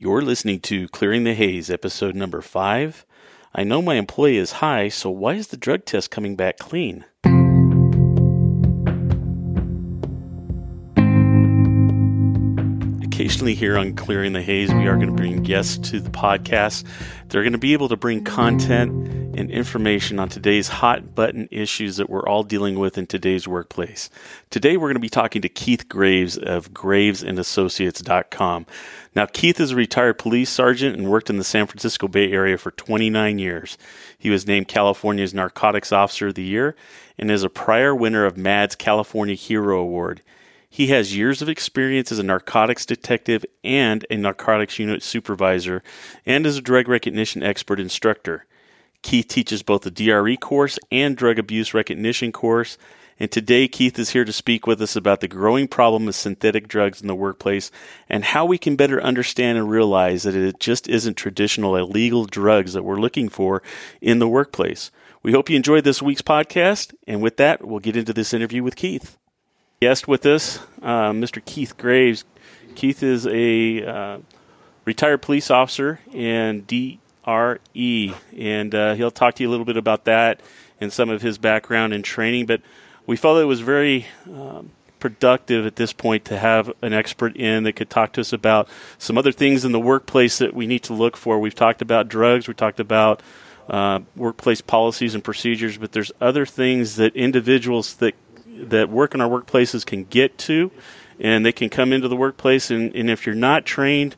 You're listening to Clearing the Haze, episode number five. I know my employee is high, so why is the drug test coming back clean? Here on Clearing the Haze, we are going to bring guests to the podcast. They're going to be able to bring content and information on today's hot button issues that we're all dealing with in today's workplace. Today, we're going to be talking to Keith Graves of gravesandassociates.com. Now, Keith is a retired police sergeant and worked in the San Francisco Bay Area for 29 years. He was named California's Narcotics Officer of the Year and is a prior winner of MADD's California Hero Award. He has years of experience as a narcotics detective and a narcotics unit supervisor, and as a drug recognition expert instructor. Keith teaches both the DRE course and drug abuse recognition course. And today, Keith is here to speak with us about the growing problem of synthetic drugs in the workplace and how we can better understand and realize that it just isn't traditional illegal drugs that we're looking for in the workplace. We hope you enjoyed this week's podcast. And with that, we'll get into this interview with Keith guest with us, uh, Mr. Keith Graves. Keith is a uh, retired police officer in DRE, and uh, he'll talk to you a little bit about that and some of his background and training. But we felt it was very um, productive at this point to have an expert in that could talk to us about some other things in the workplace that we need to look for. We've talked about drugs, we talked about uh, workplace policies and procedures, but there's other things that individuals that that work in our workplaces can get to, and they can come into the workplace. And, and if you're not trained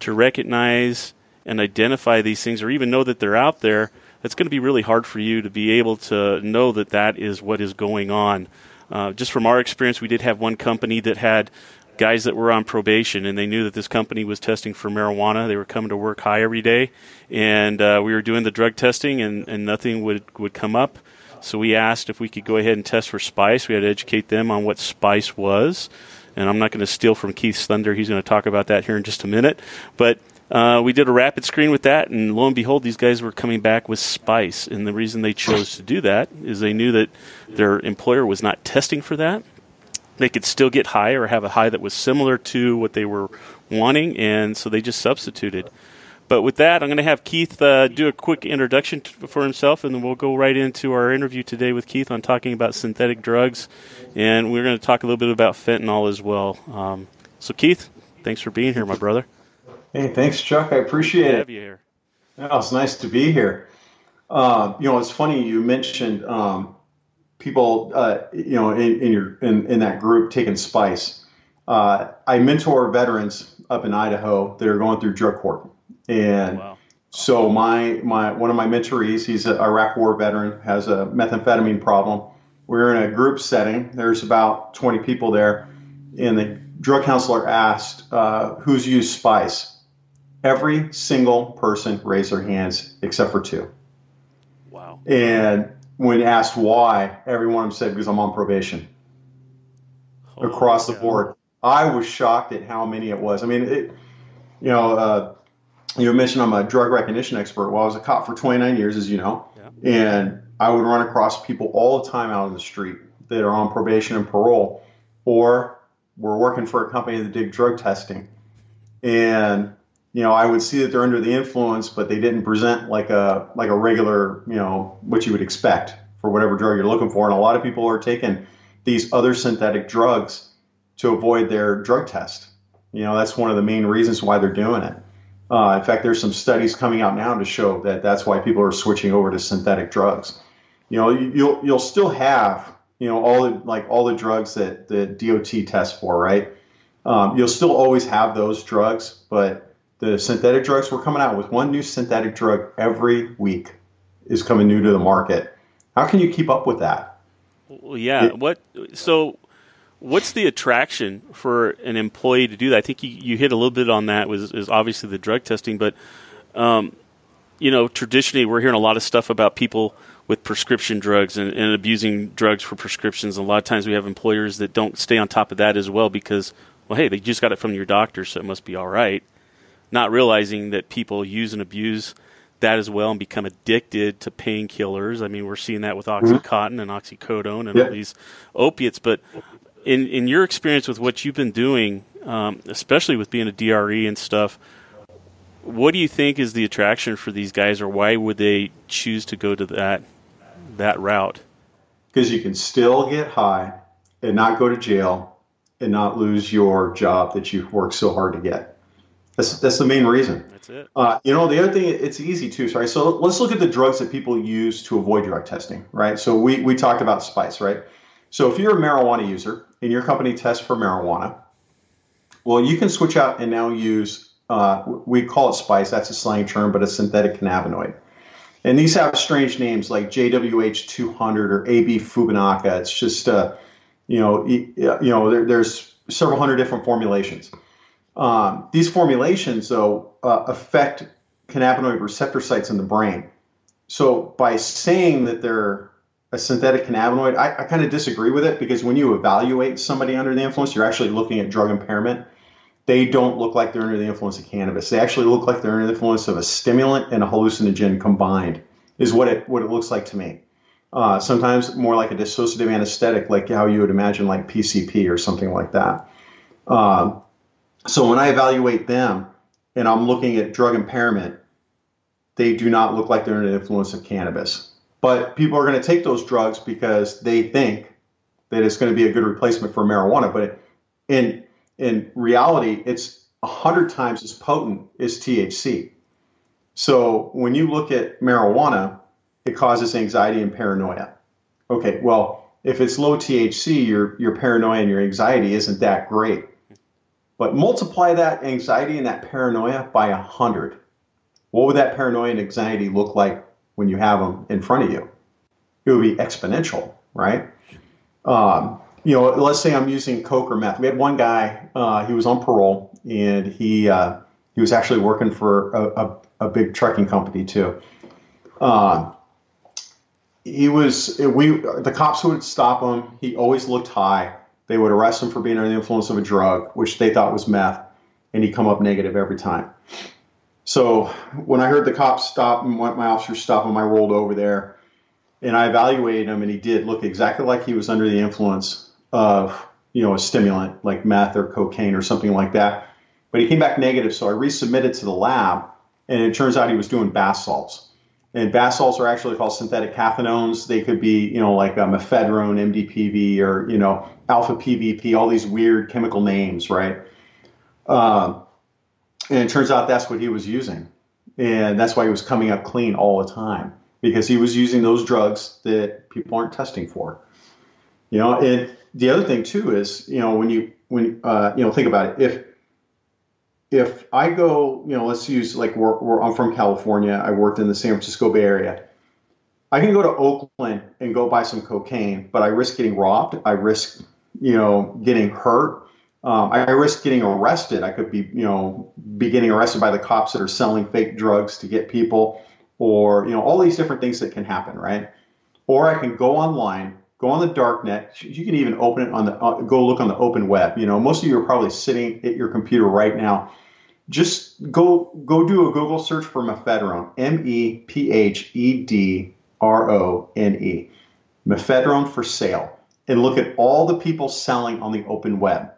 to recognize and identify these things, or even know that they're out there, it's going to be really hard for you to be able to know that that is what is going on. Uh, just from our experience, we did have one company that had guys that were on probation and they knew that this company was testing for marijuana. They were coming to work high every day, and uh, we were doing the drug testing, and, and nothing would, would come up. So we asked if we could go ahead and test for spice. We had to educate them on what spice was. And I'm not going to steal from Keith's thunder. He's going to talk about that here in just a minute. But uh, we did a rapid screen with that, and lo and behold, these guys were coming back with spice. And the reason they chose to do that is they knew that their employer was not testing for that. They could still get high or have a high that was similar to what they were wanting, and so they just substituted. But with that, I'm going to have Keith uh, do a quick introduction t- for himself, and then we'll go right into our interview today with Keith on talking about synthetic drugs, and we're going to talk a little bit about fentanyl as well. Um, so, Keith, thanks for being here, my brother. Hey, thanks, Chuck. I appreciate it. Have you here? Yeah, it's nice to be here. Uh, you know, it's funny you mentioned um, people, uh, you know, in, in your in, in, that group taking spice. Uh, I mentor veterans up in Idaho that are going through drug court and wow. so my my one of my mentorees, he's an Iraq War veteran, has a methamphetamine problem. We're in a group setting. There's about 20 people there, and the drug counselor asked, uh, "Who's used spice?" Every single person raised their hands except for two. Wow. And when asked why, every one of them said, "Because I'm on probation." Oh, across the board. I was shocked at how many it was. I mean, it, you know, uh, you mentioned I'm a drug recognition expert. Well, I was a cop for 29 years, as you know, yeah. and I would run across people all the time out on the street that are on probation and parole, or were working for a company that did drug testing, and you know I would see that they're under the influence, but they didn't present like a like a regular you know what you would expect for whatever drug you're looking for, and a lot of people are taking these other synthetic drugs to avoid their drug test. You know that's one of the main reasons why they're doing it. Uh, in fact, there's some studies coming out now to show that that's why people are switching over to synthetic drugs. You know, you'll you'll still have you know all the like all the drugs that the DOT tests for, right? Um, you'll still always have those drugs, but the synthetic drugs we're coming out with one new synthetic drug every week is coming new to the market. How can you keep up with that? Well, yeah. It, what so what's the attraction for an employee to do that? I think you, you hit a little bit on that. Was is obviously the drug testing, but um, you know, traditionally we're hearing a lot of stuff about people with prescription drugs and, and, abusing drugs for prescriptions. And a lot of times we have employers that don't stay on top of that as well because, well, hey, they just got it from your doctor, so it must be all right. Not realizing that people use and abuse that as well and become addicted to painkillers. I mean, we're seeing that with mm-hmm. And oxycodone and all these opiates. But in in your experience with what you've been doing, um, especially with being a DRE and stuff, what do you think is the attraction for these guys, or why would they choose to go to that that route? Because you can still get high and not go to jail and not lose your job that you've worked so hard to get. That's that's the main reason. That's it. Uh, you know, the other thing, it's easy too. Sorry. So let's look at the drugs that people use to avoid drug testing, right? So we we talked about spice, right? So if you're a marijuana user and your company tests for marijuana, well, you can switch out and now use uh, we call it spice. That's a slang term, but a synthetic cannabinoid. And these have strange names like JWH200 or AB Fubinaca. It's just, uh, you know, you know, there, there's several hundred different formulations. Um, these formulations, though, uh, affect cannabinoid receptor sites in the brain. So by saying that they're a synthetic cannabinoid, I, I kind of disagree with it because when you evaluate somebody under the influence, you're actually looking at drug impairment. They don't look like they're under the influence of cannabis. They actually look like they're under the influence of a stimulant and a hallucinogen combined, is what it what it looks like to me. Uh, sometimes more like a dissociative anesthetic, like how you would imagine like PCP or something like that. Um, so when I evaluate them and I'm looking at drug impairment, they do not look like they're under the influence of cannabis. But people are going to take those drugs because they think that it's going to be a good replacement for marijuana. But in in reality, it's hundred times as potent as THC. So when you look at marijuana, it causes anxiety and paranoia. Okay, well, if it's low THC, your your paranoia and your anxiety isn't that great. But multiply that anxiety and that paranoia by a hundred. What would that paranoia and anxiety look like when you have them in front of you? It would be exponential, right? Um, you know, let's say I'm using coke or meth. We had one guy, uh, he was on parole, and he uh, he was actually working for a, a, a big trucking company too. Uh, he was we the cops would stop him. He always looked high. They would arrest him for being under the influence of a drug, which they thought was meth, and he'd come up negative every time. So when I heard the cops stop and my officers stop him, I rolled over there and I evaluated him, and he did look exactly like he was under the influence of you know a stimulant like meth or cocaine or something like that. But he came back negative, so I resubmitted to the lab, and it turns out he was doing bath salts. And bath salts are actually called synthetic cathinones. They could be, you know, like um, ephedrine, MDPV, or you know, alpha PVP, all these weird chemical names, right? Um, and it turns out that's what he was using, and that's why he was coming up clean all the time because he was using those drugs that people aren't testing for. You know, and the other thing too is, you know, when you when uh, you know think about it, if if I go, you know, let's use like we're, we're, I'm from California. I worked in the San Francisco Bay Area. I can go to Oakland and go buy some cocaine, but I risk getting robbed. I risk, you know, getting hurt. Um, I risk getting arrested. I could be, you know, be getting arrested by the cops that are selling fake drugs to get people, or you know, all these different things that can happen, right? Or I can go online, go on the dark net. You can even open it on the uh, go look on the open web. You know, most of you are probably sitting at your computer right now. Just go go do a Google search for mephedrone, M E P H E D R O N E, mephedrone for sale, and look at all the people selling on the open web.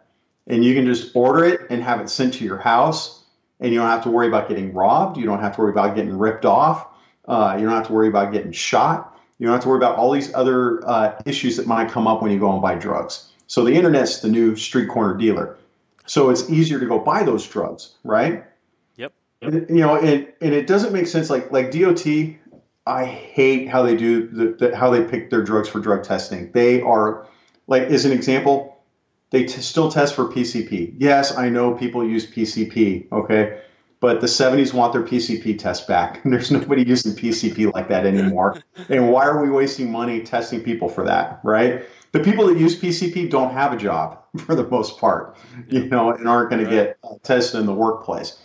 And you can just order it and have it sent to your house, and you don't have to worry about getting robbed. You don't have to worry about getting ripped off. Uh, you don't have to worry about getting shot you don't have to worry about all these other uh, issues that might come up when you go and buy drugs. So the internet's the new street corner dealer. So it's easier to go buy those drugs, right? Yep. And, you know, and, and it doesn't make sense. Like like DOT, I hate how they do the, the how they pick their drugs for drug testing. They are like as an example, they t- still test for PCP. Yes, I know people use PCP. Okay, but the 70s want their PCP test back. There's nobody using PCP like that anymore. and why are we wasting money testing people for that, right? The people that use PCP don't have a job for the most part, you know, and aren't going right. to get uh, tested in the workplace.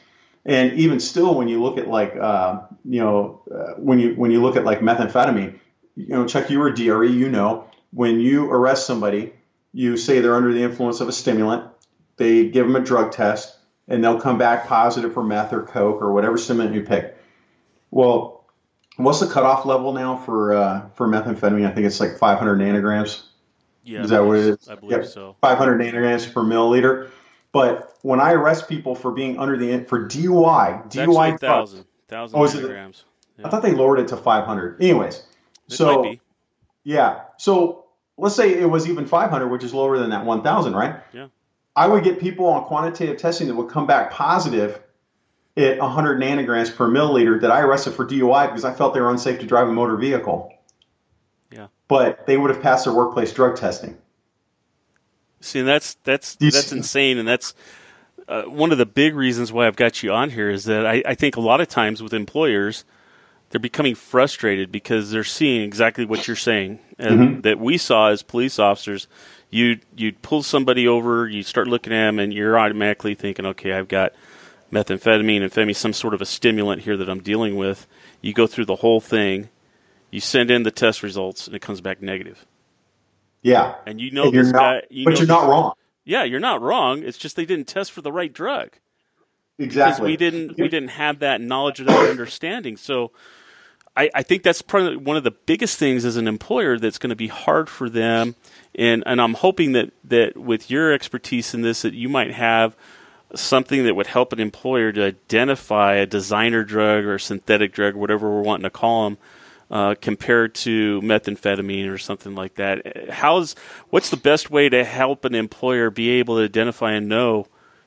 And even still, when you look at like, uh, you know, uh, when you when you look at like methamphetamine, you know, Chuck, you were a DRE, you know, when you arrest somebody, you say they're under the influence of a stimulant, they give them a drug test, and they'll come back positive for meth or coke or whatever stimulant you pick. Well, what's the cutoff level now for uh, for methamphetamine? I think it's like 500 nanograms. Yeah, is that what it is? I believe yep. so. 500 nanograms per milliliter. But when I arrest people for being under the for DUI, It's DUI, thousand, thousand Oh, is it- milligrams. I thought they lowered it to 500. Anyways, It so yeah, so let's say it was even 500, which is lower than that 1,000, right? Yeah. I would get people on quantitative testing that would come back positive at 100 nanograms per milliliter that I arrested for DUI because I felt they were unsafe to drive a motor vehicle. Yeah. But they would have passed their workplace drug testing. See, and that's that's that's insane, and that's uh, one of the big reasons why I've got you on here is that I, I think a lot of times with employers, they're becoming frustrated because they're seeing exactly what you're saying, and Mm-hmm. that we saw as police officers. You you pull somebody over, you start looking at them, and you're automatically thinking, okay, I've got methamphetamine, amphetamine, some sort of a stimulant here that I'm dealing with. You go through the whole thing, you send in the test results, and it comes back negative. Yeah. And you know And you're this not- guy, you but know you're not wrong. yeah, you're not wrong. It's just they didn't test for the right drug because Exactly. we didn't we didn't have that knowledge or that understanding. So I, I think that's probably one of the biggest things as an employer that's going to be hard for them. And and I'm hoping that that with your expertise in this, that you might have something that would help an employer to identify a designer drug or synthetic drug, whatever we're wanting to call them, uh, compared to methamphetamine or something like that. How's what's the best way to help an employer be able to identify and know,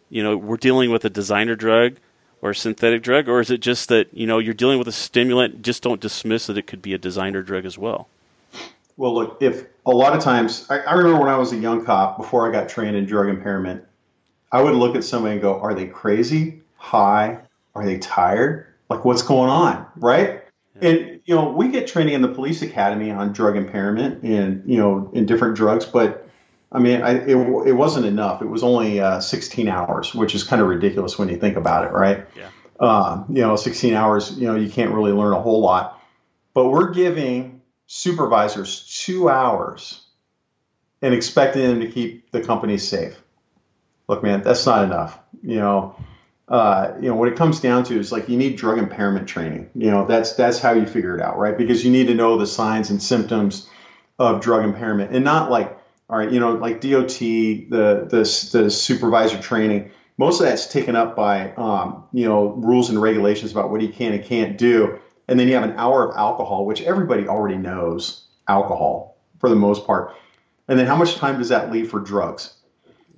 you know, we're dealing with a designer drug or a synthetic drug, or is it just that you know you're dealing with a stimulant? Just don't dismiss that it could be a designer drug as well. Well, look, if a lot of times, I, I remember when I was a young cop before I got trained in drug impairment, I would look at somebody and go, Are they crazy? High? Are they tired? Like, what's going on? Right? And, you know, we get training in the police academy on drug impairment and, you know, in different drugs, but I mean, I, it, it wasn't enough. It was only uh, 16 hours, which is kind of ridiculous when you think about it, right? Yeah. Um, you know, 16 hours, you know, you can't really learn a whole lot. But we're giving supervisors two hours and expecting them to keep the company safe. Look, man, that's not enough. You know, uh, you know what it comes down to is like you need drug impairment training. You know, that's that's how you figure it out, right? Because you need to know the signs and symptoms of drug impairment, and not like, all right, you know, like DOT, the the the supervisor training. Most of that's taken up by um, you know rules and regulations about what you can and can't do, and then you have an hour of alcohol, which everybody already knows alcohol for the most part. And then how much time does that leave for drugs?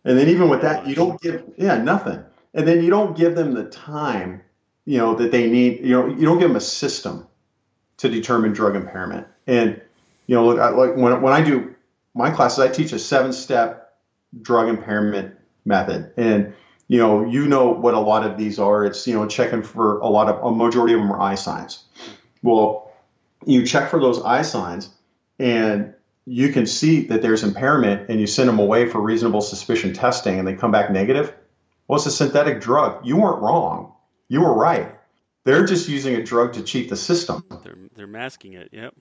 And then even with that, you don't give yeah nothing. And then you don't give them the time, you know, that they need. You know, you don't give them a system to determine drug impairment. And you know, like when when I do my classes, I teach a seven-step drug impairment method. And you know, you know what a lot of these are. It's you know checking for a lot of a majority of them are eye signs. Well, you check for those eye signs, and you can see that there's impairment, and you send them away for reasonable suspicion testing, and they come back negative. Well, it's a synthetic drug. You weren't wrong. You were right. They're just using a drug to cheat the system. They're they're masking it. Yep.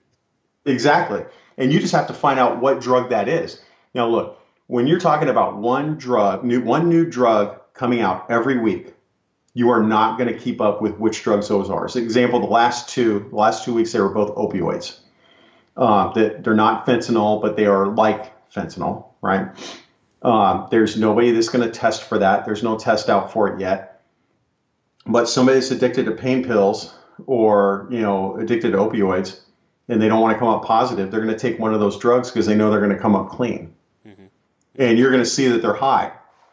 Exactly. And you just have to find out what drug that is. Now, look, when you're talking about one drug, new, one new drug coming out every week, you are not going to keep up with which drugs those are. So, example, the last two, the last two weeks, they were both opioids. Uh, that they're not fentanyl, but they are like fentanyl, right? Um, there's nobody that's going to test for that. There's no test out for it yet. But somebody that's addicted to pain pills or you know addicted to opioids, and they don't want to come up positive, they're going to take one of those drugs because they know they're going to come up clean. Mm-hmm. And you're going to see that they're high.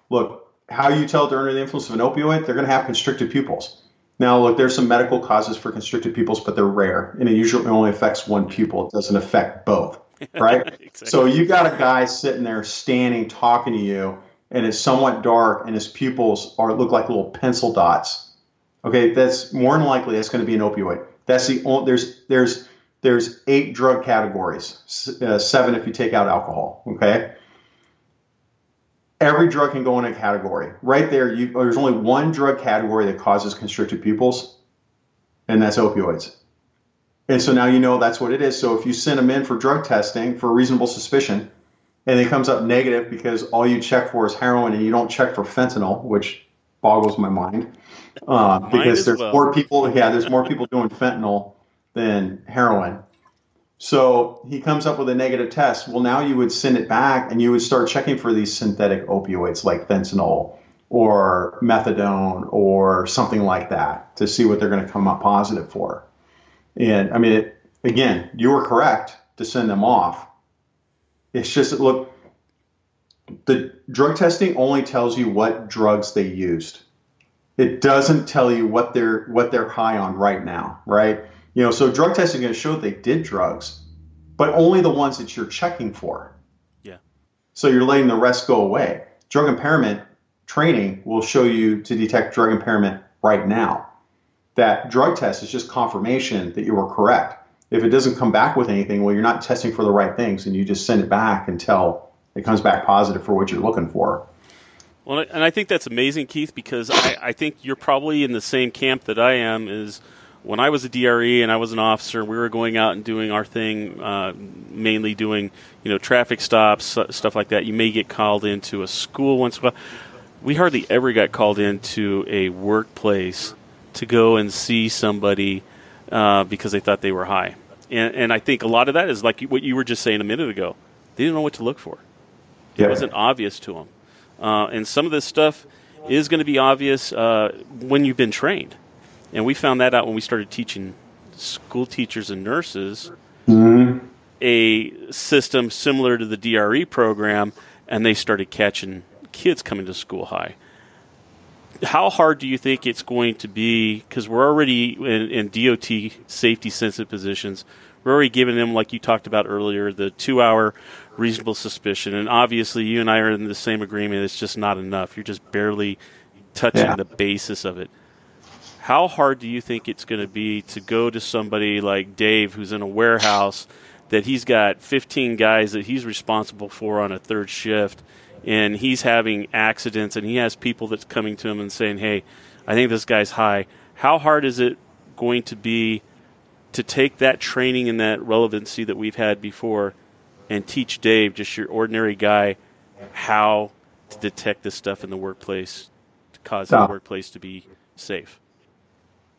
Look, how you tell they're under the influence of an opioid? They're going to have constricted pupils. Now, look, there's some medical causes for constricted pupils, but they're rare, and it usually only affects one pupil. It doesn't affect both, right? Exactly. So you've got a guy sitting there standing, talking to you, and it's somewhat dark, and his pupils are look like little pencil dots. Okay, that's more than likely that's going to be an opioid. That's the only, there's there's there's eight drug categories, uh, seven if you take out alcohol. Okay, every drug can go in a category. Right there, you, there's only one drug category that causes constricted pupils, and that's opioids. And so now you know that's what it is. So if you send them in for drug testing for reasonable suspicion, and it comes up negative because all you check for is heroin and you don't check for fentanyl, which boggles my mind. Uh, because there's well. more people, yeah, there's more people doing fentanyl than heroin. So he comes up with a negative test. Well, now you would send it back and you would start checking for these synthetic opioids like fentanyl or methadone or something like that to see what they're going to come up positive for. And I mean, it, again, you were correct to send them off. It's just look, the drug testing only tells you what drugs they used. It doesn't tell you what they're what they're high on right now, right? You know, so drug testing is going to show they did drugs, but only the ones that you're checking for. Yeah. So you're letting the rest go away. Drug impairment training will show you to detect drug impairment right now. That drug test is just confirmation that you were correct. If it doesn't come back with anything, well, you're not testing for the right things, and you just send it back until it comes back positive for what you're looking for. Well, and I think that's amazing, Keith, because I, I think you're probably in the same camp that I am. Is when I was a DRE and I was an officer, we were going out and doing our thing, uh, mainly doing you know traffic stops, stuff like that. You may get called into a school once in a while. We hardly ever got called into a workplace to go and see somebody uh, because they thought they were high, and, and I think a lot of that is like what you were just saying a minute ago. They didn't know what to look for. It yeah. wasn't obvious to them, uh, and some of this stuff is going to be obvious uh, when you've been trained and we found that out when we started teaching school teachers and nurses mm-hmm. a system similar to the DRE program, and they started catching kids coming to school high. How hard do you think it's going to be? Because we're already in, in DOT safety sensitive positions. We're already giving them, like you talked about earlier, the two hour reasonable suspicion. And obviously, you and I are in the same agreement. It's just not enough. You're just barely touching yeah. the basis of it how hard do you think it's going to be to go to somebody like Dave, who's in a warehouse, that he's got 15 guys that he's responsible for on a third shift, and he's having accidents, and he has people that's coming to him and saying, "Hey, I think this guy's high." How hard is it going to be to take that training and that relevancy that we've had before and teach Dave, just your ordinary guy, how to detect this stuff in the workplace to cause the workplace to be safe?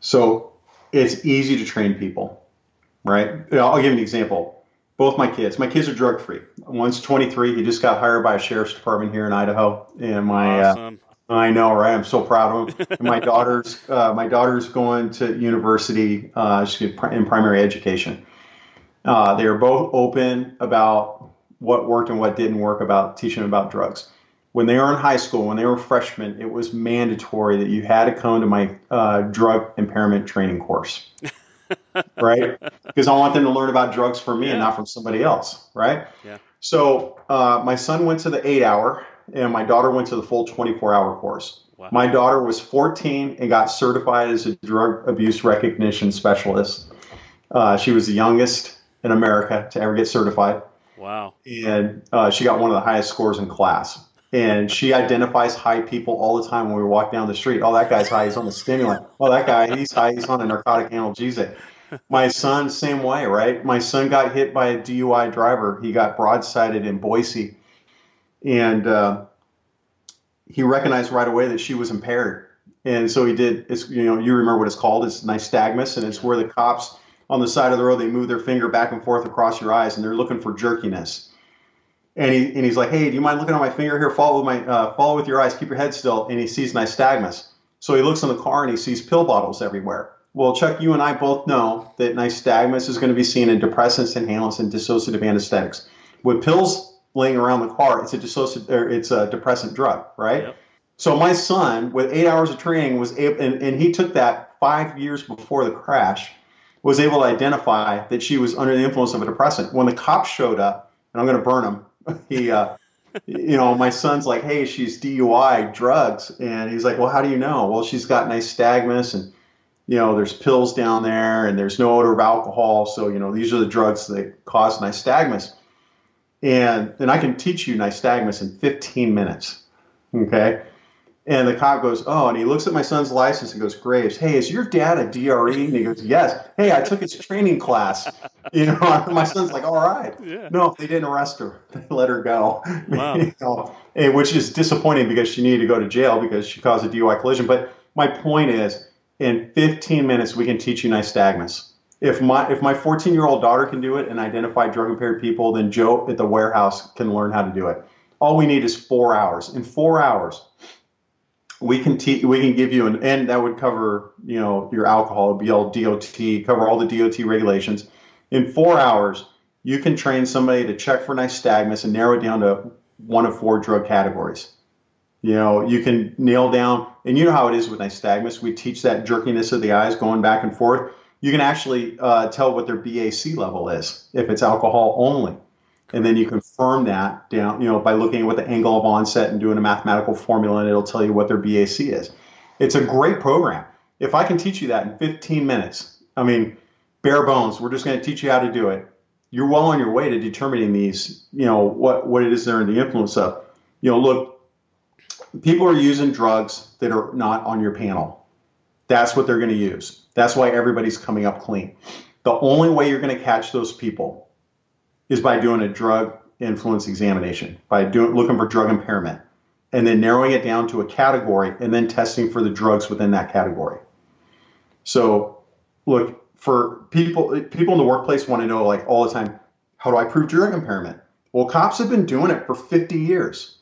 So it's easy to train people, right? I'll give you an example. Both my kids, my kids are drug free. One's 23. He just got hired by a sheriff's department here in Idaho, and my uh, awesome. uh, I know, right? I'm so proud of him. my daughter's uh, my daughter's going to university. Uh, she's in primary education. Uh, they are both open about what worked and what didn't work about teaching about drugs when they were in high school, when they were freshmen, it was mandatory that you had to come to my uh, drug impairment training course, right? Because I want them to learn about drugs from me yeah. and not from somebody else, right? Yeah. So uh, my son went to the eight hour, and my daughter went to the full 24 hour course. Wow. My daughter was 14 and got certified as a drug abuse recognition specialist. Uh, she was the youngest in America to ever get certified. Wow. And uh, she got one of the highest scores in class and she identifies high people all the time when we walk down the street. Oh, that guy's high. He's on the stimulant. Oh, that guy, he's high. He's on a narcotic analgesic. My son, same way, right? My son got hit by a DUI driver. He got broadsided in Boise, and uh, he recognized right away that she was impaired. And so he did. It's you know you remember what it's called? It's nystagmus, and it's where the cops on the side of the road they move their finger back and forth across your eyes, and they're looking for jerkiness and he and he's like, "Hey, do you mind looking at my finger here? Follow with my uh, follow with your eyes. Keep your head still." And he sees nystagmus. So he looks in the car and he sees pill bottles everywhere. Well, Chuck, you and I both know that nystagmus is going to be seen in depressants, inhalants, and dissociative anesthetics. With pills laying around the car, it's a dissociative, or it's a depressant drug, right? Yep. So my son, with eight hours of training, was able, and, and he took that five years before the crash, was able to identify that she was under the influence of a depressant. When the cops showed up, and I'm going to burn them he, uh, you know, my son's like, hey, she's DUI, drugs, and he's like, well, how do you know? Well, she's got nystagmus, and you know, there's pills down there, and there's no odor of alcohol, so you know, these are the drugs that cause nystagmus, and and I can teach you nystagmus in 15 minutes, okay. And the cop goes, Oh, and he looks at my son's license and goes, Graves, hey, is your dad a DRE? And he goes, Yes. Hey, I took his training class. You know, my son's like, All right. Yeah. No, they didn't arrest her. They let her go. Wow. you know, which is disappointing because she needed to go to jail because she caused a DUI collision. But my point is, in 15 minutes, we can teach you nystagmus. If my if my 14 year old daughter can do it and identify drug impaired people, then Joe at the warehouse can learn how to do it. All we need is four hours. In four hours, we can te- we can give you an and that would cover you know your alcohol, be all DOT, cover all the DOT regulations. In four hours, you can train somebody to check for nystagmus and narrow it down to one of four drug categories. You know, you can nail down, and you know how it is with nystagmus. We teach that jerkiness of the eyes going back and forth. You can actually uh, tell what their BAC level is if it's alcohol only and then you confirm that down, you know, by looking at what the angle of onset and doing a mathematical formula, and it'll tell you what their BAC is. It's a great program. If I can teach you that in 15 minutes, I mean, bare bones, we're just going to teach you how to do it. You're well on your way to determining these, you know, what what it is they're in the influence of. You know, look, people are using drugs that are not on your panel. That's what they're going to use. That's why everybody's coming up clean. The only way you're going to catch those people is by doing a drug influence examination, by doing looking for drug impairment, and then narrowing it down to a category, and then testing for the drugs within that category. So, look for people. People in the workplace want to know like all the time, how do I prove drug impairment? Well, cops have been doing it for 50 years.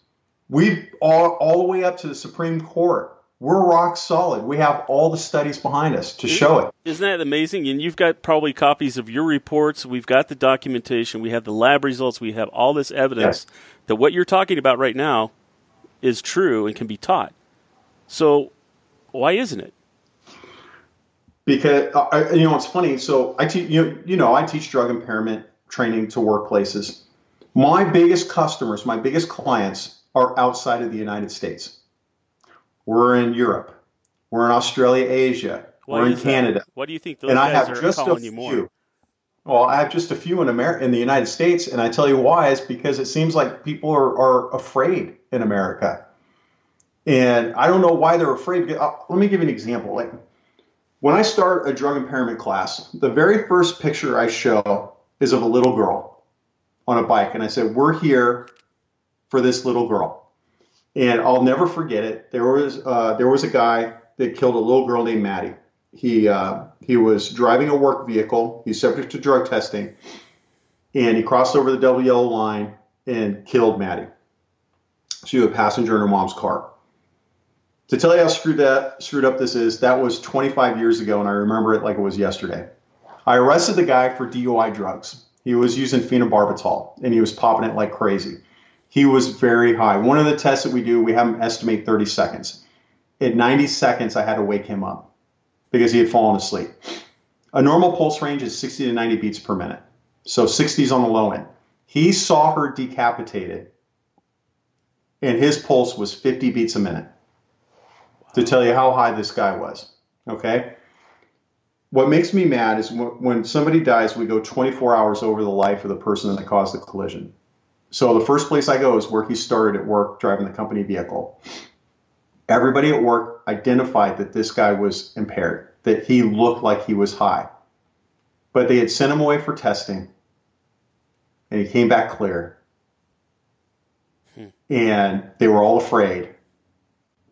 We've all all the way up to the Supreme Court we're rock solid. We have all the studies behind us to show it. Isn't that amazing? And you've got probably copies of your reports. We've got the documentation. We have the lab results. We have all this evidence yes. that what you're talking about right now is true and can be taught. So, why isn't it? Because uh, you know it's funny. So I teach you you know I teach drug impairment training to workplaces. My biggest customers, my biggest clients are outside of the United States. We're in Europe. We're in Australia, Asia. We're in Canada. That? What do you think those and guys I have are just calling you more? Well, I have just a few in America, in the United States, and I tell you why is because it seems like people are, are afraid in America, and I don't know why they're afraid. Uh, let me give you an example. Like when I start a drug impairment class, the very first picture I show is of a little girl on a bike, and I said, "We're here for this little girl." And I'll never forget it. There was uh, there was a guy that killed a little girl named Maddie. He uh, he was driving a work vehicle. He's subject to drug testing, and he crossed over the double yellow line and killed Maddie. She was a passenger in her mom's car. To tell you how screwed that screwed up this is, that was 25 years ago, and I remember it like it was yesterday. I arrested the guy for DUI drugs. He was using phenobarbital, and he was popping it like crazy he was very high. One of the tests that we do, we have him estimate 30 seconds. At 90 seconds, I had to wake him up because he had fallen asleep. A normal pulse range is 60 to 90 beats per minute. So 60 is on the low end. He saw her decapitated, and his pulse was 50 beats a minute to tell you how high this guy was. Okay? What makes me mad is when somebody dies, we go 24 hours over the life of the person that caused the collision. So the first place I go is where he started at work driving the company vehicle. Everybody at work identified that this guy was impaired, that he looked like he was high. But they had sent him away for testing and he came back clear. Hmm. And they were all afraid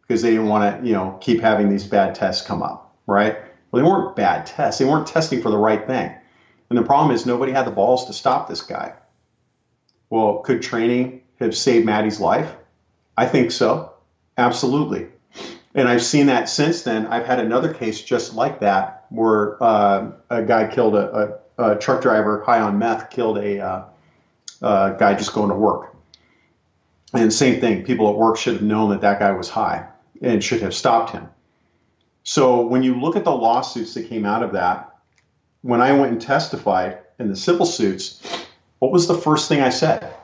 because they didn't want to, you know, keep having these bad tests come up, right? Well, they weren't bad tests. They weren't testing for the right thing. And the problem is nobody had the balls to stop this guy. Well, could training have saved Maddie's life? I think so. Absolutely. And I've seen that since then. I've had another case just like that where uh, a guy killed a, a, a, truck driver high on meth, killed a uh, guy just going to work. And same thing, people at work should have known that that guy was high and should have stopped him. So when you look at the lawsuits that came out of that, when I went and testified in the civil suits, what was the first thing I said?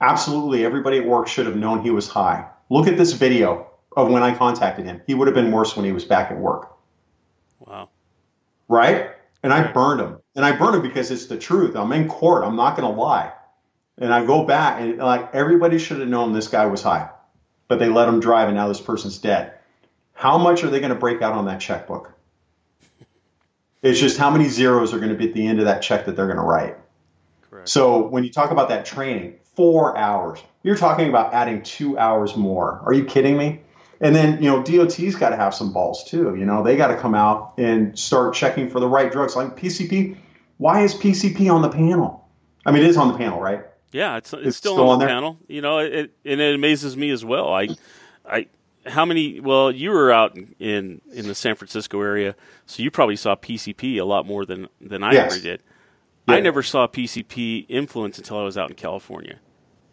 Absolutely, everybody at work should have known he was high. Look at this video of when I contacted him. He would have been worse when he was back at work. Wow. Right? And I burned him. And I burned him because it's the truth. I'm in court. I'm not going to lie. And I go back and like everybody should have known this guy was high, but they let him drive and now this person's dead. How much are they going to break out on that checkbook? It's just how many zeros are going to be at the end of that check that they're going to write. Correct. So when you talk about that training, four hours, you're talking about adding two hours more. Are you kidding me? And then, you know, DOT's got to have some balls too. You know, they got to come out and start checking for the right drugs. Like PCP, why is PCP on the panel? I mean, it is on the panel, right? Yeah, it's, it's, it's still, still, on the panel. You know, it, and it amazes me as well. I, I, how many? Well, you were out in in the San Francisco area, so you probably saw PCP a lot more than than I Yes. ever did. Yeah. I never saw PCP influence until I was out in California.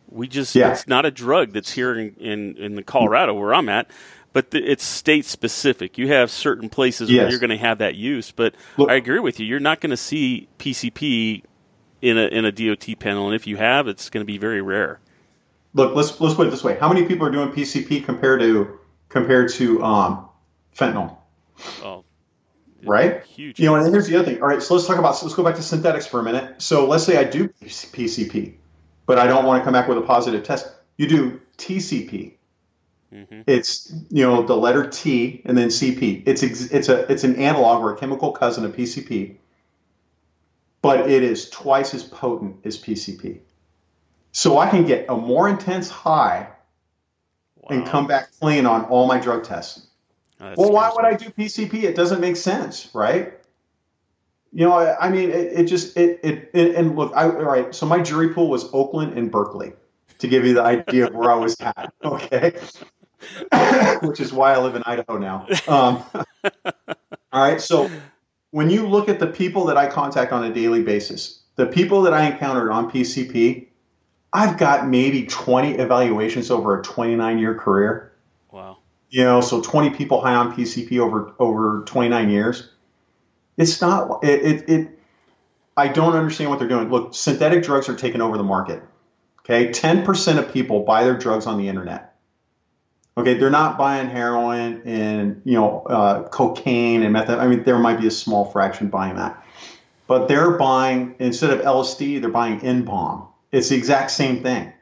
We just Yeah. it's not a drug that's here in in, in the Colorado where I'm at, but the, it's state specific. You have certain places where you're going to have that use, but Look- I agree with you. You're not going to see PCP in a in a DOT panel, and if you have, it's going to be very rare. Look, let's let's put it this way: How many people are doing PCP compared to compared to um, fentanyl? Oh, Right? huge. You know, and here's the other thing. All right, so let's talk about let's go back to synthetics for a minute. So let's say I do PCP, but I don't want to come back with a positive test. You do TCP. Mhm. It's you know the letter T and then CP. It's ex- it's a it's an analog or a chemical cousin of PCP, but it is twice as potent as PCP. So I can get a more intense high and come back clean on all my drug tests. Oh, Well, why would. I do PCP? It doesn't make sense, right? You know, I, I mean, it, it just it, it and look, I, all right. So my jury pool was Oakland and Berkeley, to give you the idea of where I was at. Okay, which is why I live in Idaho now. Um, all right, so when you look at the people that I contact on a daily basis, the people that I encountered on PCP, I've got maybe 20 evaluations over a 29 year career. You know so 20 people high on pcp over over 29 years. It's not it, it, it i don't understand what they're doing. Look synthetic drugs are taking over the market. Okay 10% of people buy their drugs on the internet. Okay they're not buying heroin and you know uh, cocaine and meth i mean there might be a small fraction buying that. But they're buying instead of lsd they're buying n-bomb. It's the exact same thing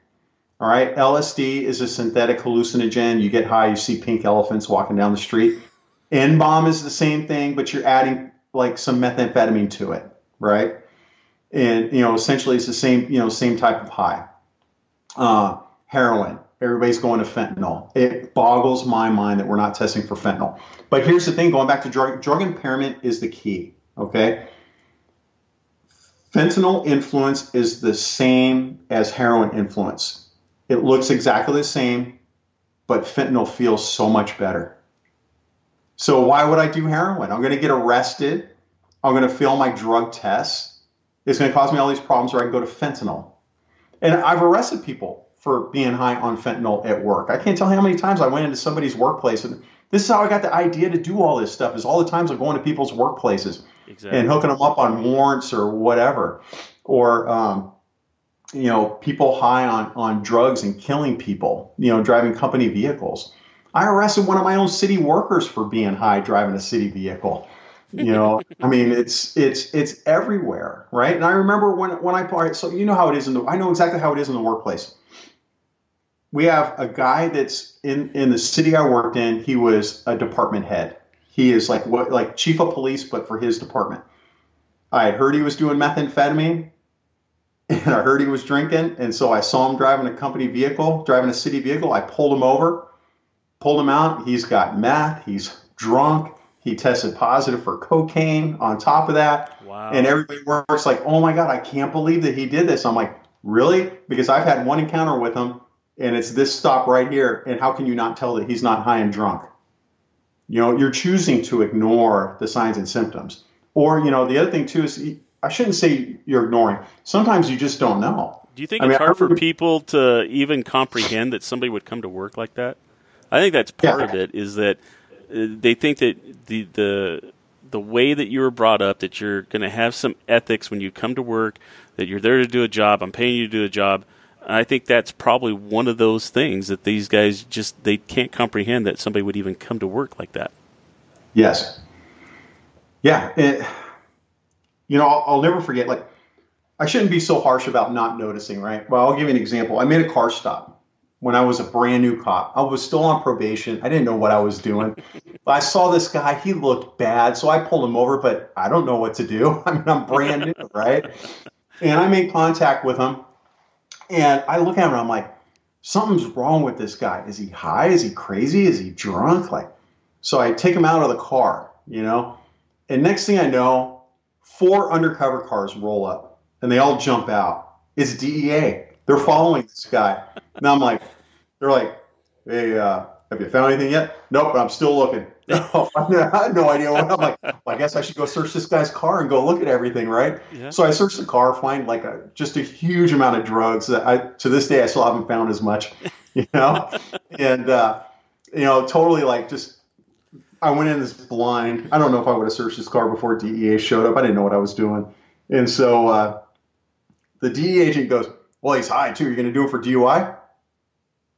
all right, LSD is a synthetic hallucinogen. You get high, you see pink elephants walking down the street. N bomb is the same thing, but you're adding like some methamphetamine to it, right? And you know, essentially, it's the same, you know, same type of high. Uh, heroin. Everybody's going to fentanyl. It boggles my mind that we're not testing for fentanyl. But here's the thing: going back to drug, drug impairment is the key. Okay, fentanyl influence is the same as heroin influence. It looks exactly the same, but fentanyl feels so much better. So why would I do heroin? I'm going to get arrested. I'm going to fail my drug tests. It's going to cause me all these problems or I can go to fentanyl. And I've arrested people for being high on fentanyl at work. I can't tell you how many times I went into somebody's workplace and this is how I got the idea to do all this stuff is all the times I'm going to people's workplaces Exactly. and hooking them up on warrants or whatever, or um, you know, people high on on drugs and killing people, you know, driving company vehicles. I arrested one of my own city workers for being high driving a city vehicle. You know, I mean, it's it's it's everywhere, right? And I remember when when I so you know how it is in the I know exactly how it is in the workplace. We have a guy that's in in the city I worked in. He was a department head. He is like what like chief of police, but for his department. I had heard he was doing methamphetamine, and I heard he was drinking, and so I saw him driving a company vehicle, driving a city vehicle. I pulled him over, pulled him out. He's got meth. He's drunk. He tested positive for cocaine. On top of that, Wow. and everybody works like, "Oh my god, I can't believe that he did this." I'm like, "Really?" Because I've had one encounter with him, and it's this stop right here. And how can you not tell that he's not high and drunk? You know, you're choosing to ignore the signs and symptoms. Or, you know, the other thing too is I shouldn't say you're ignoring. Sometimes you just don't know. Do you think I it's mean, hard for people to even comprehend that somebody would come to work like that? I think that's part Yeah. of it. Is that uh, they think that the the the way that you were brought up, that you're going to have some ethics when you come to work, that you're there to do a job. I'm paying you to do a job. I think that's probably one of those things that these guys just they can't comprehend that somebody would even come to work like that. Yes. Yeah. It, you know, I'll, I'll never forget. Like, I shouldn't be so harsh about not noticing, right? Well, I'll give you an example. I made a car stop when I was a brand new cop. I was still on probation. I didn't know what I was doing. But I saw this guy. He looked bad, so I pulled him over. But I don't know what to do. I mean, I'm brand new, right? And I made contact with him, and I look at him. and I'm like, something's wrong with this guy. Is he high? Is he crazy? Is he drunk? Like, so I take him out of the car, you know, and next thing I know, four undercover cars roll up and they all jump out. It's DEA. They're following this guy. And I'm like, they're like, hey, uh, have you found anything yet? Nope, but I'm still looking. I had no idea what I'm like. Well, I guess I should go search this guy's car and go look at everything, right? Yeah. So I searched the car, find like a just a huge amount of drugs that I to this day I still haven't found as much, you know, and uh, you know, totally like just I went in this blind. I don't know if I would have searched this car before DEA showed up. I didn't know what I was doing, and so uh, the DEA agent goes, "Well, he's high too. You're going to do it for DUI?"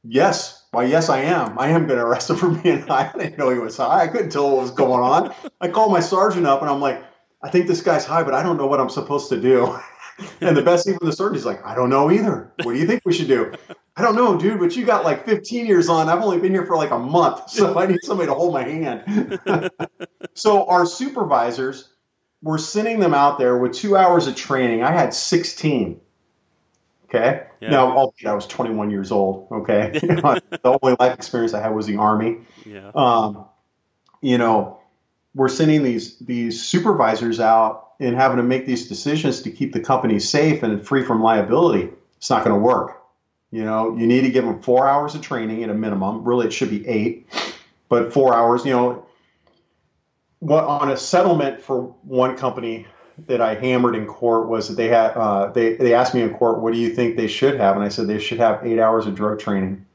Yes. Why, yes, I am. I am going to arrest him for being high. I didn't know he was high. I couldn't tell what was going on. I called my sergeant up and I'm like, I think this guy's high, but I don't know what I'm supposed to do. and the best thing from the sergeant is like, I don't know either. What do you think we should do? I don't know, dude, but you got like 15 years on. I've only been here for like a month, so I need somebody to hold my hand. so our supervisors were sending them out there with two hours of training. I had 16. Okay. Yeah. Now, I was 21 years old. Okay. the only life experience I had was the army. Yeah. Um, you know, we're sending these these supervisors out and having to make these decisions to keep the company safe and free from liability. It's not going to work. You know, you need to give them four hours of training at a minimum. Really, it should be eight, but four hours. You know, what on a settlement for one company that I hammered in court was that they had uh, they they asked me in court, "What do you think they should have?" And I said they should have eight hours of drug training.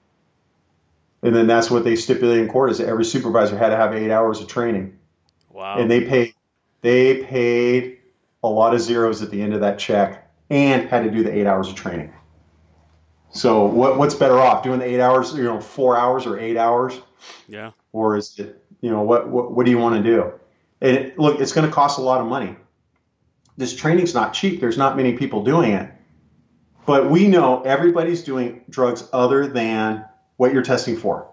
And then that's what they stipulated in court is that every supervisor had to have eight hours of training. Wow. And they paid they paid a lot of zeros at the end of that check and had to do the eight hours of training. So what what's better off doing the eight hours, you know, four hours or eight hours? Yeah. Or is it, you know, what what, what do you want to do? And it, look, it's going to cost a lot of money this training's not cheap. There's not many people doing it. But we know everybody's doing drugs other than what you're testing for.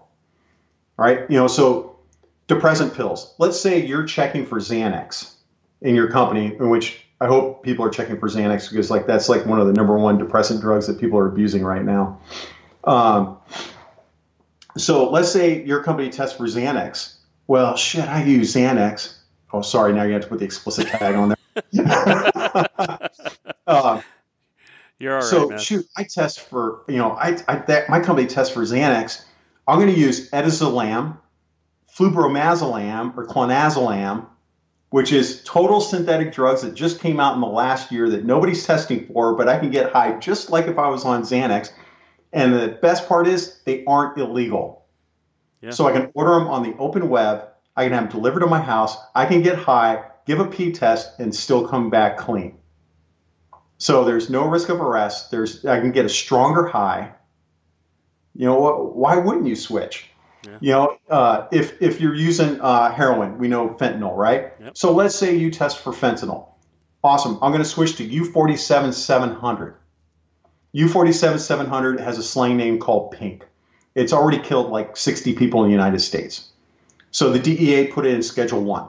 Right? You know, so depressant pills. Let's say you're checking for Xanax in your company, in which I hope people are checking for Xanax because like that's like one of the number one depressant drugs that people are abusing right now. Um, so let's say your company tests for Xanax. Well, shit, I use Xanax. Oh, sorry, now you have to put the explicit tag on there. uh, You're all so right, shoot, I test for you know I, I that, my company tests for Xanax. I'm going to use etizolam, flubromazolam, or clonazolam, which is total synthetic drugs that just came out in the last year that nobody's testing for, but I can get high just like if I was on Xanax. And the best part is they aren't illegal. Yeah. So I can order them on the open web. I can have them delivered to my house. I can get high give a P test, and still come back clean. So there's no risk of arrest. There's I can get a stronger high. You know why wouldn't you switch? Yeah. You know, uh, if if you're using uh, heroin, we know fentanyl, right? Yep. So let's say you test for fentanyl. Awesome. I'm going to switch to U47 700. U47 700 has a slang name called pink. It's already killed like 60 people in the United States. So the DEA put it in Schedule 1.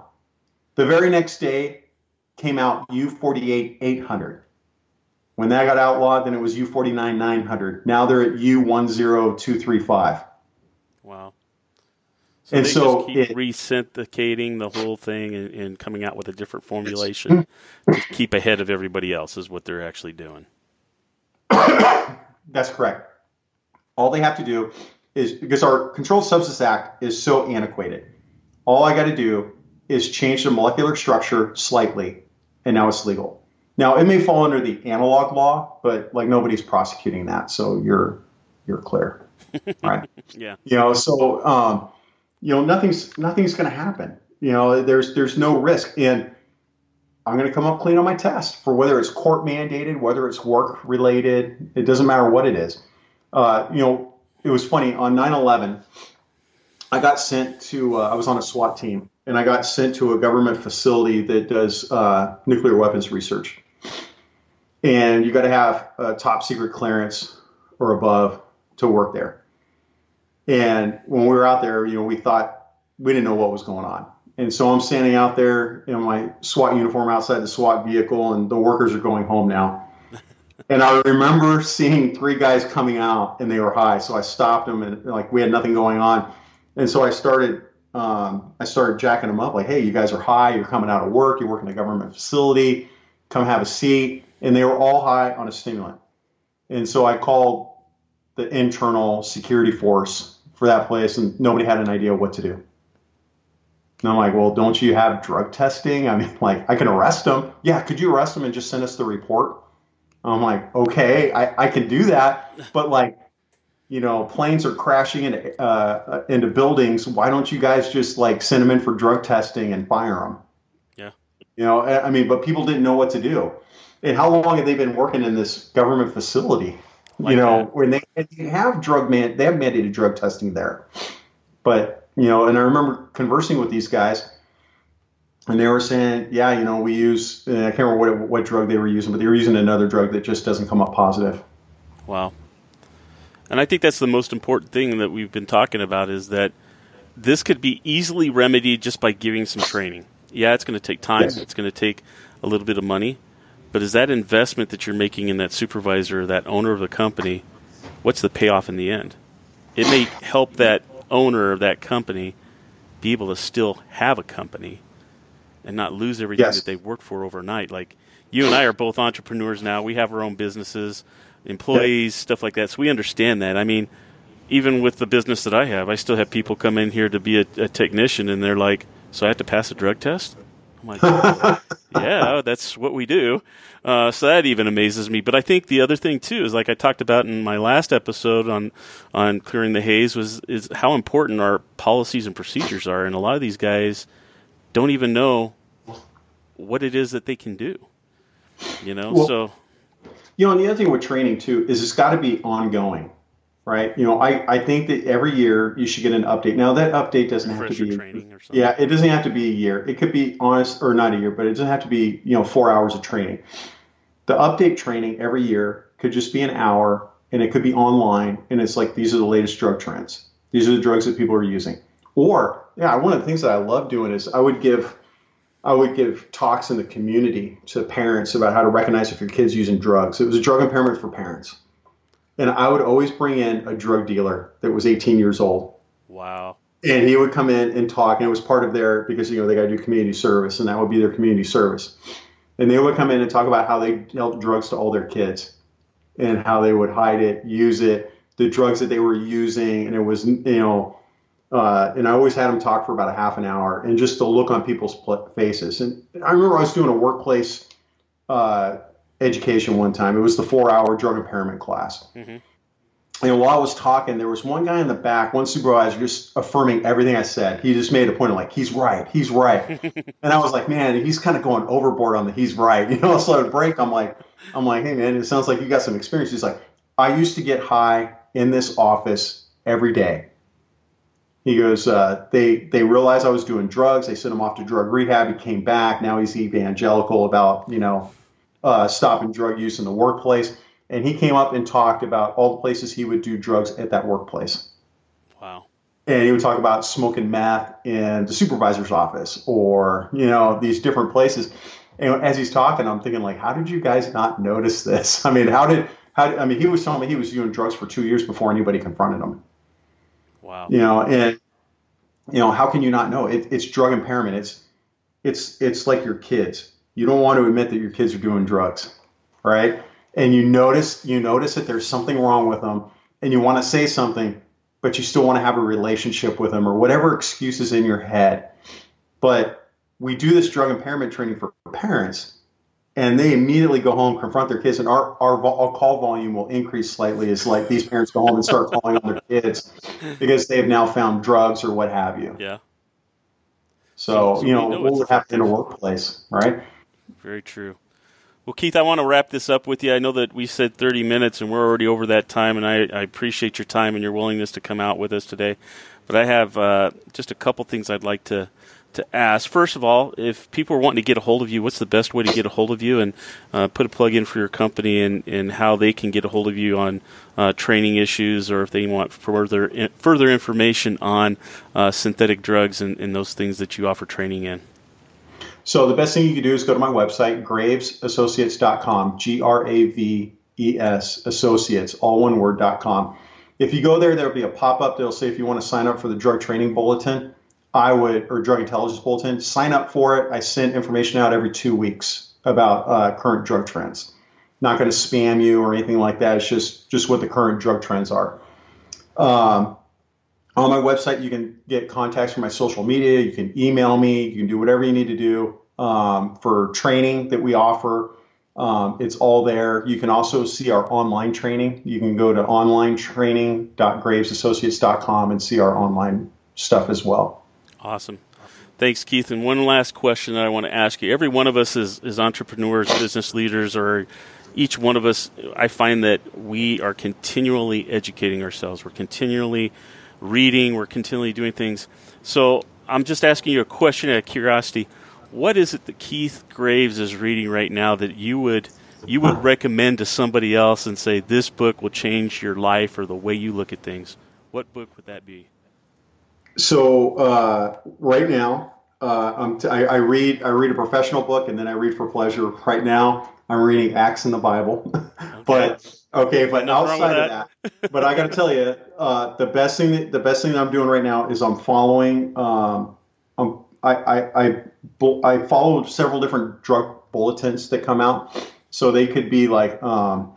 The very next day came out U48 800. When that got outlawed, then it was U49 900. Now they're at U10235. Wow. So and they so just keep it, resyndicating the whole thing and, and, coming out with a different formulation to keep ahead of everybody else is what they're actually doing. That's correct. All they have to do is because our Controlled Substance Act is so antiquated. All I got to do is change the molecular structure slightly, and now it's legal. Now it may fall under the analog law, but like nobody's prosecuting that, so you're you're clear, right? yeah. You know, so um, you know nothing's nothing's going to happen. You know, there's there's no risk, and I'm going to come up clean on my test for whether it's court mandated, whether it's work related. It doesn't matter what it is. Uh, you know, it was funny on 9/11. I got sent to. Uh, I was on a SWAT team, and I got sent to a government facility that does uh, nuclear weapons research. And you got to have a top secret clearance or above to work there. And when we were out there, you know, we thought we didn't know what was going on. And so I'm standing out there in my SWAT uniform outside the SWAT vehicle, and the workers are going home now. and I remember seeing three guys coming out, and they were high. So I stopped them, and like we had nothing going on. And so I started um, I started jacking them up like, hey, you guys are high. You're coming out of work. You work in a government facility. Come have a seat. And they were all high on a stimulant. And so I called the internal security force for that place, and nobody had an idea what to do. And I'm like, well, don't you have drug testing? I mean, like, I can arrest them. Yeah, could you arrest them and just send us the report? I'm like, okay, I, I can do that, but like, you know, planes are crashing into uh, into buildings. Why don't you guys just like send them in for drug testing and fire them? Yeah. You know, I mean, but people didn't know what to do. And how long have they been working in this government facility? Like you know, that. when they, they have drug man, they have mandated drug testing there. But you know, and I remember conversing with these guys, and they were saying, yeah, you know, we use, I can't remember what, what drug they were using, but they were using another drug that just doesn't come up positive. Wow. And I think that's the most important thing that we've been talking about is that this could be easily remedied just by giving some training. Yeah, it's going to take time. Yes. It's going to take a little bit of money. But is that investment that you're making in that supervisor, that owner of the company, what's the payoff in the end? It may help that owner of that company be able to still have a company and not lose everything yes. that they've worked for overnight. Like you and I are both entrepreneurs now. We have our own businesses, employees, stuff like that. So we understand that. I mean, even with the business that I have, I still have people come in here to be a, a technician, and they're like, "So I have to pass a drug test." I'm like, "Yeah, that's what we do." Uh, so that even amazes me. But I think the other thing too is like I talked about in my last episode on on clearing the haze was is how important our policies and procedures are, and a lot of these guys don't even know what it is that they can do. You know, well, so you know, and the other thing with training too is it's got to be ongoing, right? You know, I, I think that every year you should get an update. Now that update doesn't have to be training or something. Yeah, it doesn't have to be a year. It could be honest or not a year, but it doesn't have to be you know four hours of training. The update training every year could just be an hour, and it could be online, and it's like these are the latest drug trends. These are the drugs that people are using. Or yeah, one of the things that I love doing is I would give I would give talks in the community to parents about how to recognize if your kid's using drugs. It was a drug impairment for parents. And I would always bring in a drug dealer that was 18 years old. Wow. And he would come in and talk, and it was part of their because you know they got to do community service, and that would be their community service. And they would come in and talk about how they dealt drugs to all their kids, and how they would hide it, use it, the drugs that they were using, and it was you know uh, and I always had them talk for about a half an hour and just the look on people's faces. And I remember I was doing a workplace uh, education one time. It was the four hour drug impairment class. Mm-hmm. And while I was talking, there was one guy in the back, one supervisor, just affirming everything I said. He just made a point of like, he's right, he's right. and I was like, man, he's kind of going overboard on the he's right. You know, so at break, I'm like, I'm like, hey man, it sounds like you got some experience. He's like, I used to get high in this office every day. He goes, uh, they they realized I was doing drugs. They sent him off to drug rehab. He came back. Now he's evangelical about you know uh, stopping drug use in the workplace. And he came up and talked about all the places he would do drugs at that workplace. Wow. And he would talk about smoking meth in the supervisor's office or you know these different places. And as he's talking, I'm thinking like, how did you guys not notice this? I mean, how did how? I mean, he was telling me he was doing drugs for two years before anybody confronted him. Wow. You know, and you know, how can you not know? It, it's drug impairment. It's it's it's like your kids. You don't want to admit that your kids are doing drugs, right? And you notice you notice that there's something wrong with them, and you want to say something, but you still want to have a relationship with them or whatever excuse is in your head. But we do this drug impairment training for parents and they immediately go home, confront their kids, and our, our, our call volume will increase slightly as like these parents go home and start calling on their kids because they've now found drugs or what have you. Yeah. So, so, so you know, know what would happen in a workplace, right? Very true. Well, Keith, I want to wrap this up with you. I know that we said 30 minutes and we're already over that time, and I, I appreciate your time and your willingness to come out with us today. But I have uh, just a couple things I'd like to to ask. First of all, if people are wanting to get a hold of you, what's the best way to get a hold of you and uh, put a plug in for your company and, and how they can get a hold of you on uh, training issues or if they want further further information on uh, synthetic drugs and, and, those things that you offer training in? So the best thing you can do is go to my website, gravesassociates.com, G-R-A-V-E-S, associates, all one word.com. If you go there, there'll be a pop-up that'll say if you want to sign up for the drug training bulletin, I would, or drug intelligence bulletin, sign up for it. I send information out every two weeks about uh, current drug trends. Not going to spam you or anything like that. It's just just what the current drug trends are. Um, on my website, you can get contacts from my social media. You can email me. You can do whatever you need to do um, for training that we offer. Um, it's all there. You can also see our online training. You can go to onlinetraining.gravesassociates.com and see our online stuff as well. Awesome. Thanks, Keith. And one last question that I want to ask you. Every one of us is, is entrepreneurs, business leaders, or each one of us, I find that we are continually educating ourselves. We're continually reading, we're continually doing things. So I'm just asking you a question out of curiosity. What is it that Keith Graves is reading right now that you would you would recommend to somebody else and say this book will change your life or the way you look at things? What book would that be? So uh, right now, uh, t- I, I read I read a professional book and then I read for pleasure. Right now, I'm reading Acts in the Bible, okay. but okay, but outside of that, but I got to tell you, uh, the best thing that, the best thing that I'm doing right now is I'm following. Um, I'm, I, I, I I follow several different drug bulletins that come out, so they could be like. Um,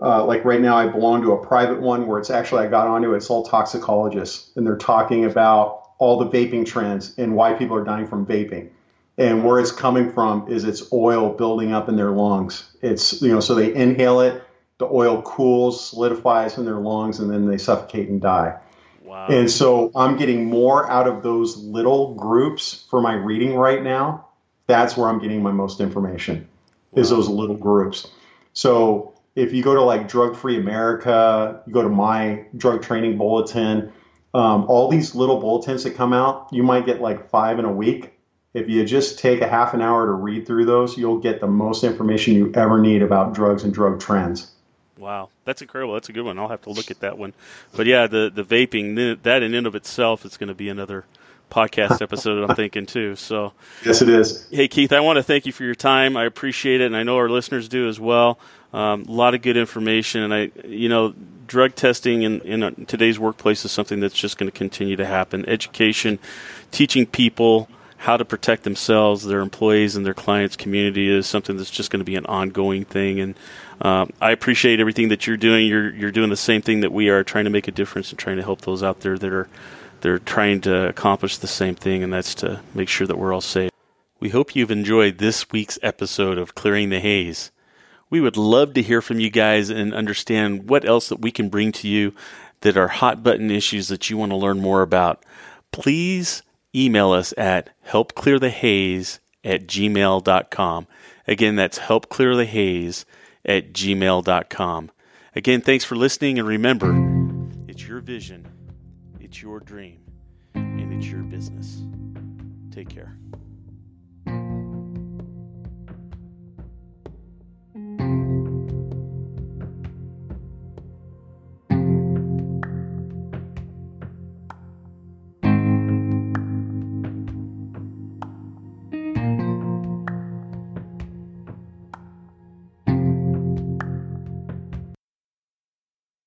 uh, like right now, I belong to a private one where it's actually I got onto it. It's all toxicologists, and they're talking about all the vaping trends and why people are dying from vaping and where it's coming from is it's oil building up in their lungs. It's you know so they inhale it, the oil cools, solidifies in their lungs, and then they suffocate and die. Wow. And so I'm getting more out of those little groups for my reading right now. That's where I'm getting my most information wow. is those little groups. So if you go to like Drug Free America, you go to my drug training bulletin, um, all these little bulletins that come out, you might get like five in a week if you just take a half an hour to read through those, you'll get the most information you ever need about drugs and drug trends. Wow, that's incredible. That's a good one. I'll have to look at that one. But yeah, the the vaping that in and of itself is going to be another podcast episode. I'm thinking too. So yes, it is. Hey Keith, I want to thank you for your time. I appreciate it, and I know our listeners do as well. Um, a lot of good information, and I, you know, drug testing in, in today's workplace is something that's just going to continue to happen. Education, teaching people how to protect themselves, their employees, and their clients' community is something that's just going to be an ongoing thing. And um, I appreciate everything that you're doing. You're you're doing the same thing that we are, trying to make a difference and trying to help those out there that are they're trying to accomplish the same thing, and that's to make sure that we're all safe. We hope you've enjoyed this week's episode of Clearing the Haze. We would love to hear from you guys and understand what else that we can bring to you that are hot button issues that you want to learn more about. Please email us at helpclearthehaze at gmail.com. Again, that's helpclearthehaze at gmail.com. Again, thanks for listening, and remember, it's your vision, it's your dream, and it's your business. Take care.